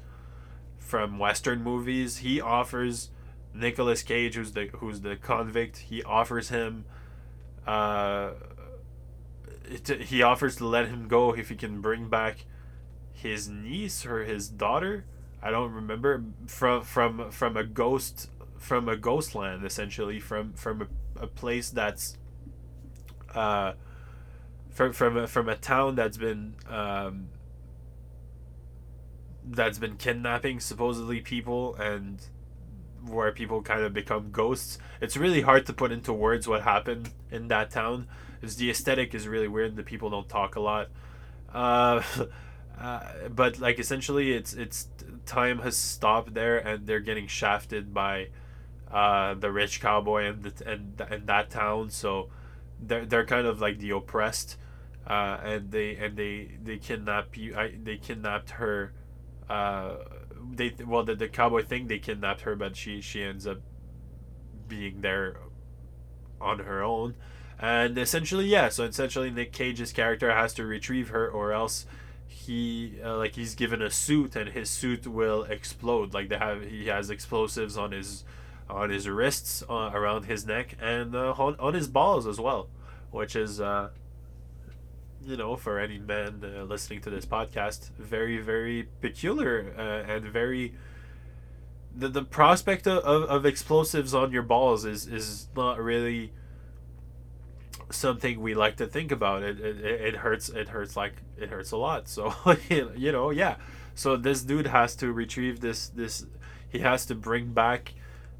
from western movies. He offers Nicolas Cage who's the who's the convict, he offers him uh he offers to let him go if he can bring back his niece or his daughter i don't remember from from from a ghost from a ghost land essentially from from a, a place that's uh from from a, from a town that's been um that's been kidnapping supposedly people and where people kind of become ghosts. It's really hard to put into words what happened in that town. Because the aesthetic is really weird the people don't talk a lot. Uh Uh, but like essentially, it's it's time has stopped there, and they're getting shafted by uh, the rich cowboy and the, and and that town. So they're they're kind of like the oppressed, uh, and they and they they kidnap you. I, they kidnapped her. Uh, they well the, the cowboy think they kidnapped her, but she she ends up being there on her own. And essentially, yeah. So essentially, Nick Cage's character has to retrieve her, or else he uh, like he's given a suit and his suit will explode like they have he has explosives on his on his wrists uh, around his neck and uh, on, on his balls as well which is uh you know for any man uh, listening to this podcast very very peculiar uh, and very the, the prospect of, of, of explosives on your balls is is not really something we like to think about. It, it it hurts. It hurts like it hurts a lot. So you know, yeah. So this dude has to retrieve this this. He has to bring back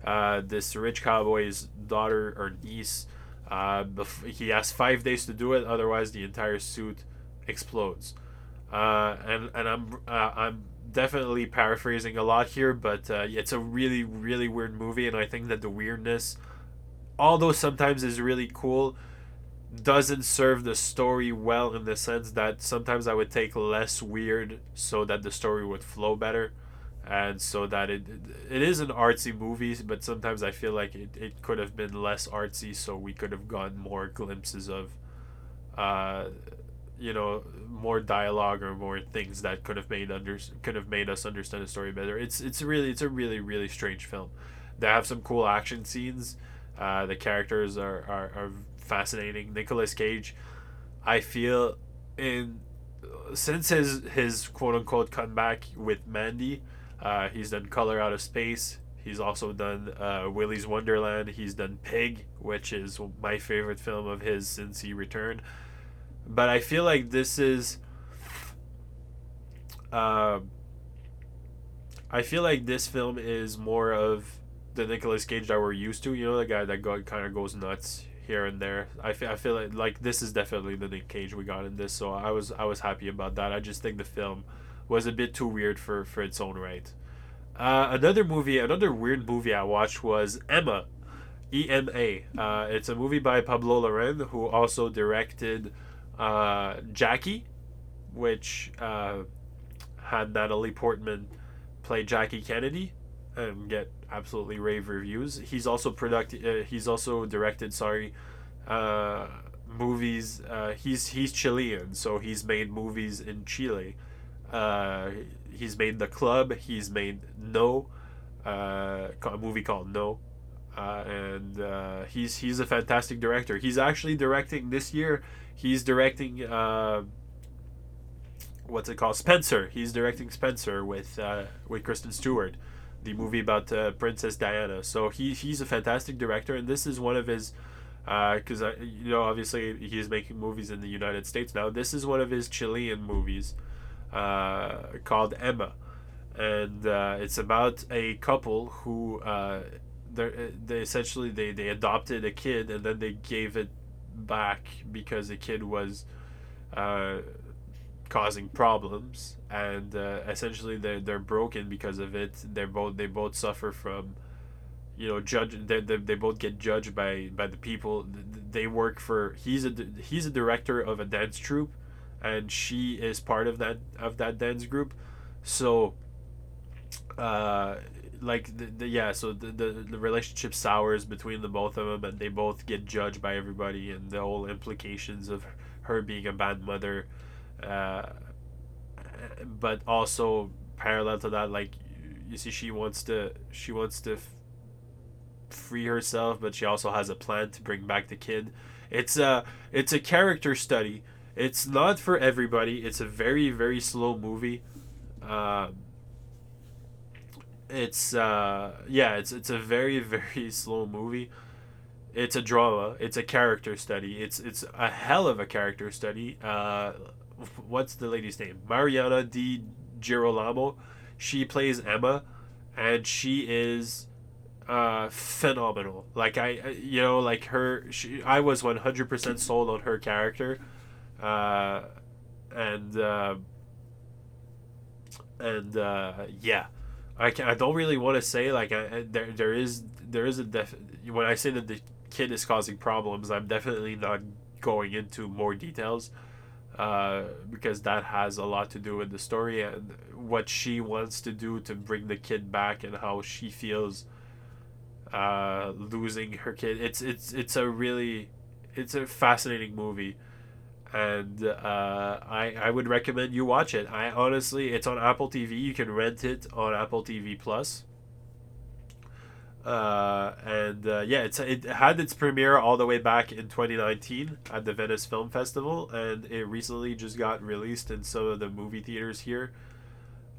uh, this rich cowboy's daughter or niece. Uh, bef- he has five days to do it. Otherwise, the entire suit explodes. Uh, and and I'm uh, I'm definitely paraphrasing a lot here, but uh, it's a really really weird movie, and I think that the weirdness, although sometimes is really cool, doesn't serve the story well in the sense that sometimes I would take less weird so that the story would flow better and so that it it is an artsy movie but sometimes I feel like it, it could have been less artsy so we could have gotten more glimpses of uh you know more dialogue or more things that could have made under could have made us understand the story better. It's it's really it's a really really strange film. They have some cool action scenes. Uh, the characters are, are, are fascinating. Nicolas Cage, I feel in since his his quote unquote comeback with Mandy, uh, he's done Color Out of Space. He's also done uh, Willy's Wonderland. He's done Pig, which is my favorite film of his since he returned. But I feel like this is. Uh, I feel like this film is more of the Nicolas Cage that we're used to. You know, the guy that go, kind of goes nuts here and there. I feel, I feel like, like this is definitely the Nick Cage we got in this, so I was I was happy about that. I just think the film was a bit too weird for for its own right. Uh, another movie, another weird movie I watched was Ema, E M A. Uh, it's a movie by Pablo Larraín, who also directed uh, Jackie, which uh, had Natalie Portman play Jackie Kennedy and get absolutely rave reviews. He's also product. Uh, he's also directed. Sorry, uh, movies. Uh, he's he's Chilean, so he's made movies in Chile. Uh, he's made The Club. He's made No, uh, a movie called No, uh, and uh, he's he's a fantastic director. He's actually directing this year. He's directing. Uh, what's it called? Spencer. He's directing Spencer with uh, with Kristen Stewart the movie about Princess Diana. So he he's a fantastic director, and this is one of his because uh, you know obviously he's making movies in the United States now. This is one of his Chilean movies uh, called Ema, and uh, it's about a couple who uh, they they essentially they they adopted a kid and then they gave it back because the kid was uh, causing problems. And uh, essentially they're, they're broken because of it. They're both they both suffer from you know judge they, they, they both get judged by by the people. They work for he's a he's a director of a dance troupe and she is part of that of that dance group. So uh like the, the yeah so the, the the relationship sours between the both of them and they both get judged by everybody and the whole implications of her being a bad mother. Uh but also parallel to that like you see she wants to she wants to f- free herself but she also has a plan to bring back the kid. It's a it's a character study it's not for everybody. It's a very very slow movie. Um it's uh yeah it's it's a very very slow movie. It's a drama. It's a character study. It's it's a hell of a character study. Uh what's the lady's name? Mariana di girolamo. She plays emma and she is uh phenomenal. Like i you know like her she i was 100% sold on her character uh and uh and uh yeah. I can I don't really want to say like I, I, there there is there is a def when I say that the kid is causing problems I'm definitely not going into more details uh, because that has a lot to do with the story and what she wants to do to bring the kid back and how she feels uh, losing her kid. It's it's it's a really it's a fascinating movie and uh, I I would recommend you watch it. I honestly, it's on Apple TV. You can rent it on Apple TV Plus. Uh, and uh, yeah, it's it had its premiere all the way back in 2019 at the Venice Film Festival, and it recently just got released in some of the movie theaters here.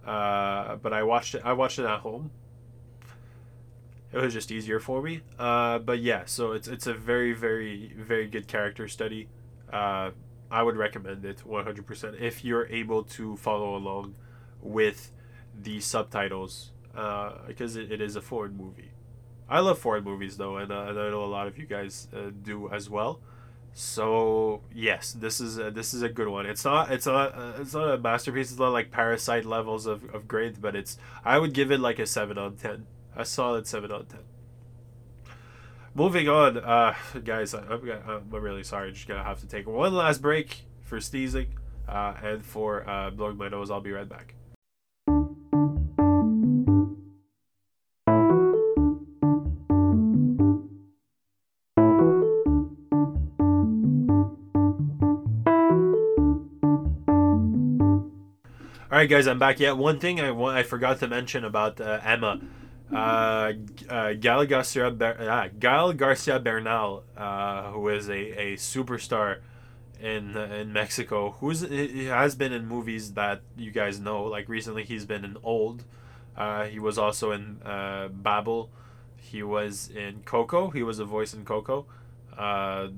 Uh, but I watched it. I watched it at home. It was just easier for me. Uh, but yeah, so it's it's a very very very good character study. Uh, I would recommend it 100% if you're able to follow along with the subtitles uh, because it, it is a foreign movie. I love foreign movies though, and, uh, and I know a lot of you guys uh, do as well. So yes, this is a, this is a good one. It's not it's not uh, it's not a masterpiece. It's not like Parasite levels of, of grade, but it's I would give it like a seven on ten, a solid seven on ten moving on, uh, guys, I, I'm, I'm really sorry. Just gonna have to take one last break for sneezing uh, and for uh, blowing my nose. I'll be right back. All right, guys, I'm back. Yeah, one thing I, I forgot to mention about uh, Ema uh, uh, Gael Garcia, Ber- uh, Gael Garcia Bernal, uh, who is a, a superstar in in Mexico, who's he has been in movies that you guys know. Like recently, he's been in Old. He was also in Babel. He was in Coco. He was a voice in Coco. Uh,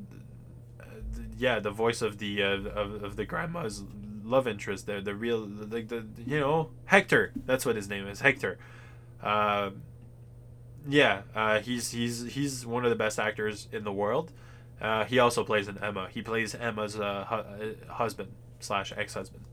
yeah, the voice of the of, of the grandma's love interest. The the real like the you know Hector. That's what his name is. Hector. Uh, yeah, uh, he's he's he's one of the best actors in the world. Uh, he also plays in Ema. He plays Ema's uh, hu- uh, husband slash ex husband.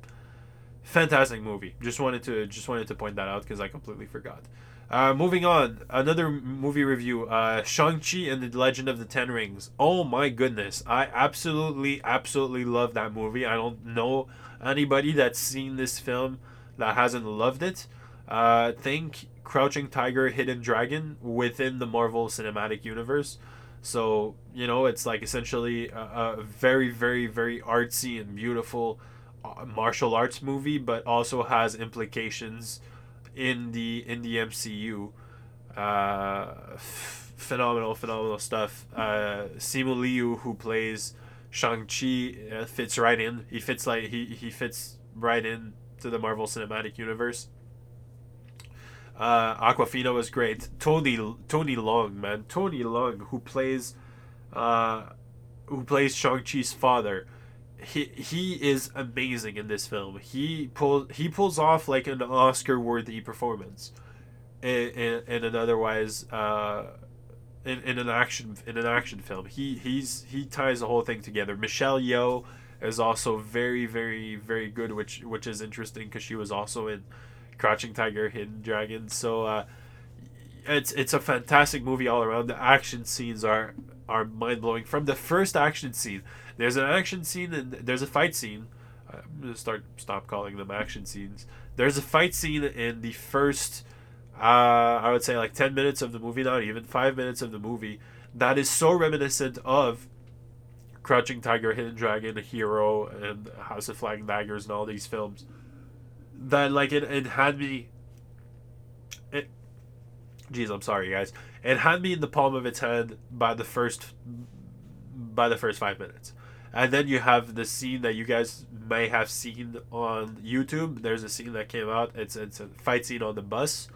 Fantastic movie. Just wanted to just wanted to point that out because I completely forgot. Uh, moving on, another movie review. Shang Chi and the Legend of the Ten Rings. Oh my goodness, I absolutely absolutely love that movie. I don't know anybody that's seen this film that hasn't loved it. Uh, think Crouching Tiger, Hidden Dragon within the Marvel Cinematic Universe. So, you know, it's like essentially a, a very, very, very artsy and beautiful uh, martial arts movie, but also has implications in the in the MCU. Uh, f- phenomenal, phenomenal stuff. Uh, Simu Liu, who plays Shang Chi, uh, fits right in. He fits like he he fits right in to the Marvel Cinematic Universe. Uh, Awkwafina was great. Tony Tony Leung, man, Tony Leung, who plays, uh, who plays Shang Chi's father. He he is amazing in this film. He pull he pulls off like an Oscar worthy performance, in, in, in an otherwise uh, in, in an action in an action film. He he's he ties the whole thing together. Michelle Yeoh is also very very very good, which which is interesting because she was also in Crouching Tiger, Hidden Dragon. So, uh, it's it's a fantastic movie all around. The action scenes are are mind blowing. From the first action scene, there's an action scene and there's a fight scene. I'm gonna start stop calling them action scenes. There's a fight scene in the first, uh, I would say like ten minutes of the movie, not even five minutes of the movie, that is so reminiscent of Crouching Tiger, Hidden Dragon, Hero, and House of Flying Daggers, and all these films. That like it, it had me. It, jeez, I'm sorry, guys. It had me in the palm of its hand by the first, by the first five minutes, and then you have the scene that you guys may have seen on YouTube. There's a scene that came out. It's it's a fight scene on the bus.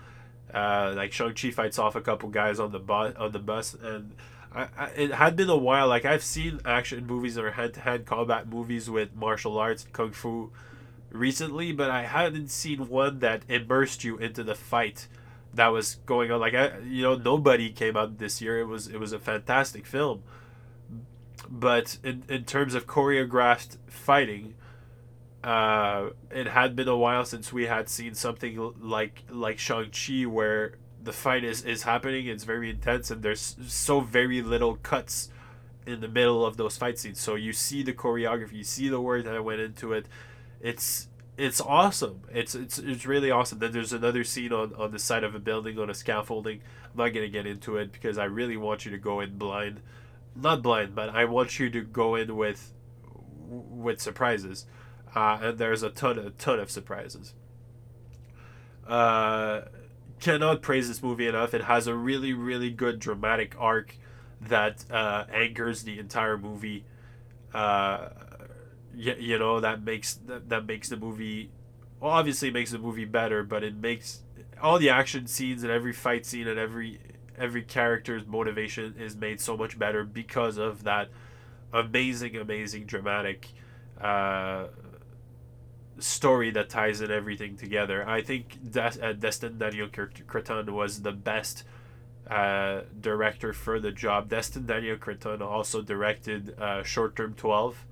Uh, like Shang Chi fights off a couple guys on the bus on the bus, and I, I, it had been a while. Like I've seen action movies or hand to hand combat movies with martial arts, kung fu, recently, but I hadn't seen one that immersed you into the fight that was going on. Like I, you know, nobody came out this year. It was it was a fantastic film, but in in terms of choreographed fighting, uh, it had been a while since we had seen something like like Shang Chi where the fight is is happening. It's very intense, and there's so very little cuts in the middle of those fight scenes. So you see the choreography, you see the work that went into it. It's it's awesome. It's it's it's really awesome. Then there's another scene on on the side of a building on a scaffolding. I'm not gonna get into it because I really want you to go in blind, not blind, but I want you to go in with with surprises. Uh, and there's a ton a ton of surprises. Uh, cannot praise this movie enough. It has a really really good dramatic arc that uh, anchors the entire movie. Uh, you, you know that makes that, that makes the movie well, obviously makes the movie better, but it makes all the action scenes and every fight scene and every every character's motivation is made so much better because of that amazing amazing dramatic uh, story that ties in everything together. I think that uh, Destin Daniel Cretton was the best uh, director for the job. Destin Daniel Cretton also directed uh, Short Term 12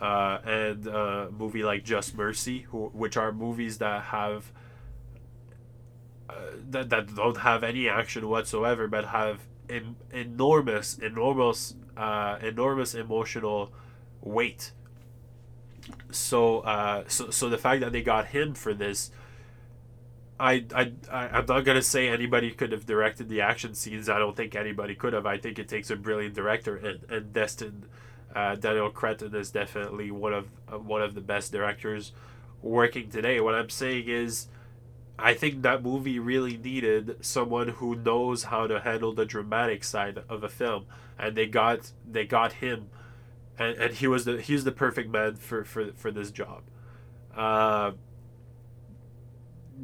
uh, and a movie like Just Mercy, who, which are movies that have uh, that, that don't have any action whatsoever, but have in, enormous, enormous, uh, enormous emotional weight so uh, so so the fact that they got him for this I, I, I I'm not gonna say anybody could have directed the action scenes. I don't think anybody could have. I think it takes a brilliant director, and and Destin, uh, Daniel Cretton is definitely one of uh, one of the best directors working today. What I'm saying is, I think that movie really needed someone who knows how to handle the dramatic side of a film, and they got they got him. And, and he was the he's the perfect man for for, for this job. Uh,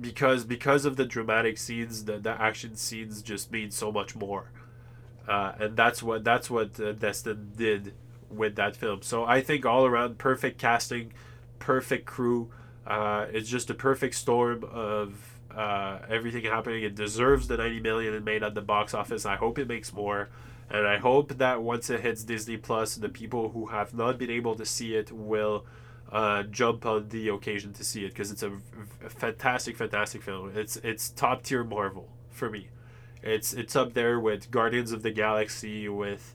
because because of the dramatic scenes the, the action scenes just mean so much more. Uh, and that's what that's what uh, Destin did with that film. So I think all around perfect casting perfect crew. Uh, it's just a perfect storm of uh, everything happening. It deserves the 90 million it made at the box office. I hope it makes more. And I hope that once it hits Disney Plus, the people who have not been able to see it will uh, jump on the occasion to see it because it's a, a, fantastic, fantastic film. It's it's top tier Marvel for me. It's it's up there with Guardians of the Galaxy, with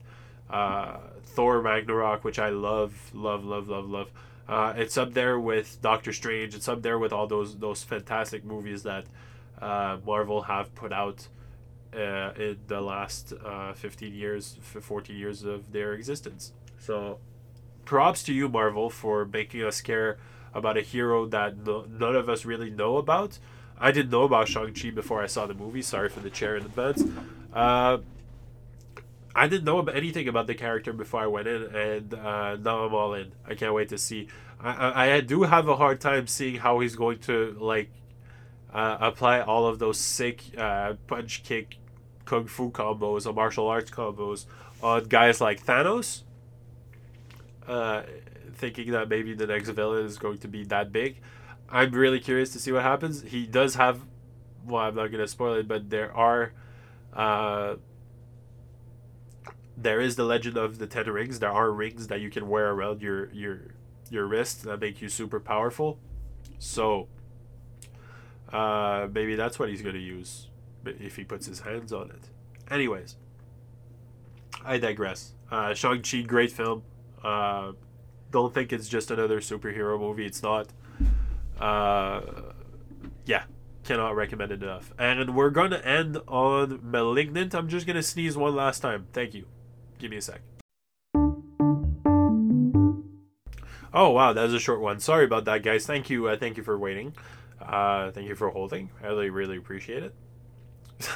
uh, Thor Ragnarok, which I love, love, love, love, love. Uh, it's up there with Doctor Strange. It's up there with all those those fantastic movies that uh, Marvel have put out uh, in the last uh, 15 years, 14 years of their existence. So, props to you, Marvel, for making us care about a hero that no, none of us really know about. I didn't know about Shang-Chi before I saw the movie. Sorry for the chair in the beds. I didn't know anything about the character before I went in, and uh, now I'm all in. I can't wait to see. I, I, I do have a hard time seeing how he's going to like uh, apply all of those sick uh, punch kick kung fu combos or martial arts combos on guys like Thanos. Uh, thinking that maybe the next villain is going to be that big. I'm really curious to see what happens. He does have, well, I'm not gonna spoil it, but there are, uh, there is the legend of the ten rings. There are rings that you can wear around your your your wrist that make you super powerful. So, uh, maybe that's what he's gonna use if he puts his hands on it. Anyways, I digress. Uh, Shang Chi, great film. Uh, don't think it's just another superhero movie. It's not. Uh, yeah, cannot recommend it enough. And we're gonna end on Malignant. I'm just gonna sneeze one last time. Thank you. Give me a sec. Oh wow, that was a short one. Sorry about that, guys. Thank you. Uh, thank you for waiting. Uh, thank you for holding. I really, really appreciate it.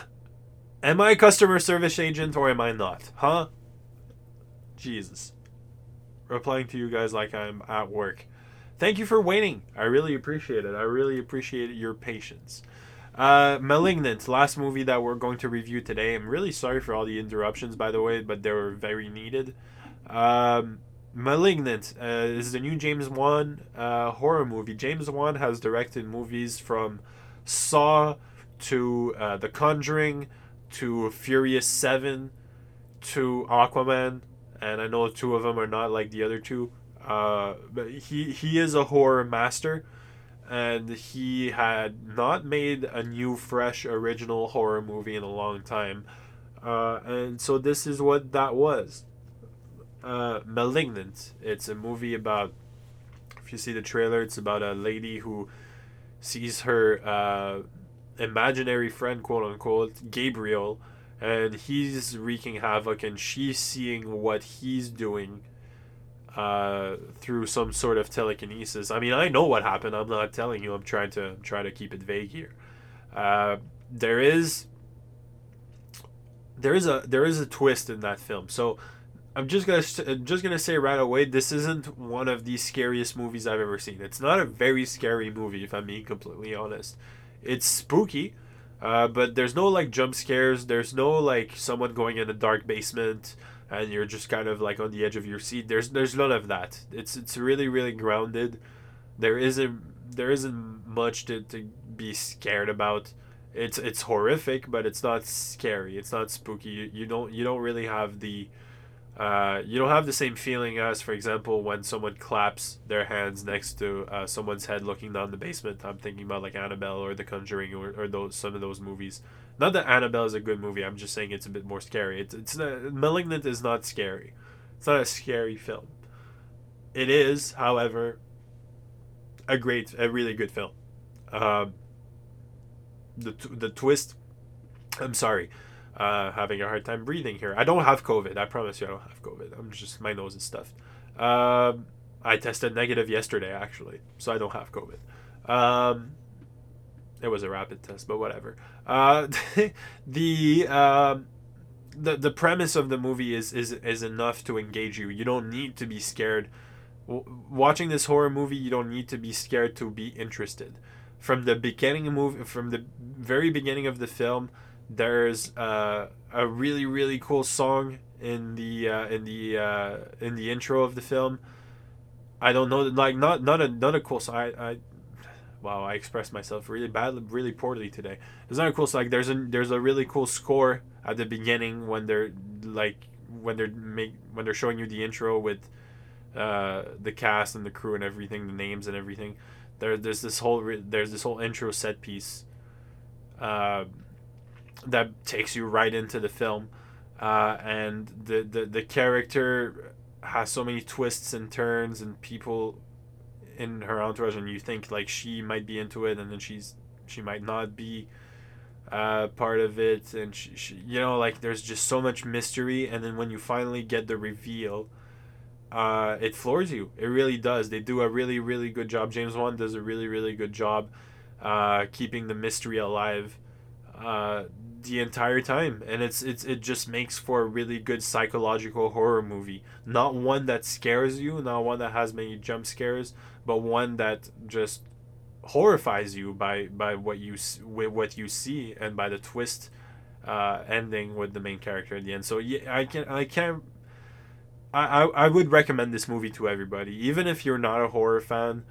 am I a customer service agent or am I not? Huh? Jesus. Replying to you guys like I'm at work. Thank you for waiting. I really appreciate it. I really appreciate your patience. Uh, Malignant, last movie that we're going to review today. I'm really sorry for all the interruptions, by the way, but they were very needed. Um, Malignant uh, is the new James Wan uh, horror movie. James Wan has directed movies from Saw to uh, The Conjuring to Furious 7 to Aquaman, and I know two of them are not like the other two. Uh, but he, he is a horror master, and he had not made a new, fresh, original horror movie in a long time. Uh, and so this is what that was uh, Malignant. It's a movie about, if you see the trailer, it's about a lady who sees her uh, imaginary friend, quote unquote, Gabriel, and he's wreaking havoc, and she's seeing what he's doing uh, through some sort of telekinesis. I mean, I know what happened. I'm not telling you. I'm trying to try to keep it vague here. Uh, there is there is a there is a twist in that film. So I'm just gonna I'm just gonna say right away, this isn't one of the scariest movies I've ever seen. It's not a very scary movie, if I'm being completely honest. It's spooky, uh, but there's no like jump scares. There's no like someone going in a dark basement and you're just kind of like on the edge of your seat. There's there's none of that. It's it's really really grounded. There isn't there isn't much to, to be scared about. It's it's horrific, but it's not scary. It's not spooky. You, you don't you don't really have the uh, you don't have the same feeling as, for example, when someone claps their hands next to uh, someone's head looking down the basement. I'm thinking about like Annabelle or The Conjuring or, or those some of those movies. Not that Annabelle is a good movie. I'm just saying it's a bit more scary. It's it's not, Malignant is not scary. It's not a scary film. It is, however, a great, a really good film. Um, the the twist. I'm sorry uh, having a hard time breathing here. I don't have COVID. I promise you, I don't have COVID. I'm just my nose is stuffed. Um, I tested negative yesterday, actually, so I don't have COVID. Um, it was a rapid test, but whatever. Uh, the um, the the premise of the movie is is is enough to engage you. You don't need to be scared. W- watching this horror movie, you don't need to be scared to be interested. From the beginning of movie, from the very beginning of the film there's uh, a really really cool song in the uh, in the uh, in the intro of the film. I don't know, like not not a not a cool song. I, I wow, I expressed myself really badly, really poorly today. It's not a cool so Like there's a there's a really cool score at the beginning when they're like when they're make when they're showing you the intro with uh, the cast and the crew and everything, the names and everything. There there's this whole there's this whole intro set piece. Uh, that takes you right into the film, uh, and the, the the character has so many twists and turns, and people in her entourage, and you think like she might be into it, and then she's she might not be uh, part of it, and she, she, you know like there's just so much mystery, and then when you finally get the reveal. Uh, it floors you. It really does. They do a really, really good job. James Wan does a really, really good job uh, keeping the mystery alive. Uh, the entire time. And it's it's it just makes for a really good psychological horror movie. Not one that scares you not one that has many jump scares but one that just horrifies you by by what you with what you see and by the twist uh, ending with the main character at the end. So yeah i can i can't I, I, I would recommend this movie to everybody. Even if you're not a horror fan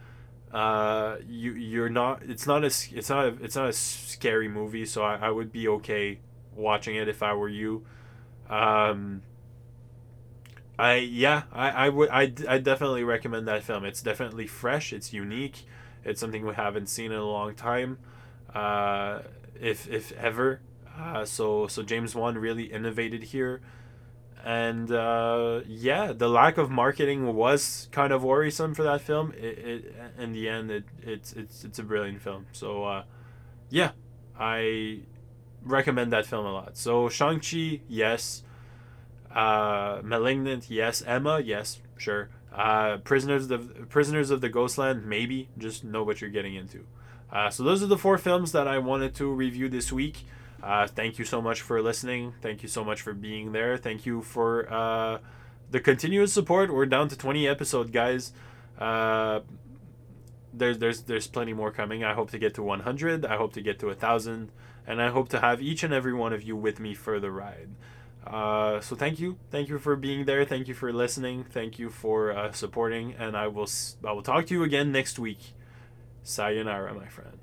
uh you you're not it's not a it's not a, it's not a scary movie so I, I would be okay watching it if i were you. Um i yeah i i would i, I definitely recommend that film. It's definitely fresh it's unique it's something we haven't seen in a long time uh if if ever. Uh, so so James Wan really innovated here, and uh, yeah, the lack of marketing was kind of worrisome for that film. It, it in the end, it it's it's it's a brilliant film. So uh, yeah, I recommend that film a lot. So Shang Chi, yes. Uh, Malignant, yes. Ema, yes, sure. Uh, Prisoners of the Prisoners of the Ghostland, maybe. Just know what you're getting into. Uh, so those are the four films that I wanted to review this week. Uh, thank you so much for listening. Thank you so much for being there. Thank you for uh, the continuous support. We're down to 20 episodes, guys. Uh, there's there's there's plenty more coming. I hope to get to 100. I hope to get to a thousand, and I hope to have each and every one of you with me for the ride. Uh, so thank you, thank you for being there. Thank you for listening. Thank you for uh, supporting, and I will I will talk to you again next week. Sayonara, my friends.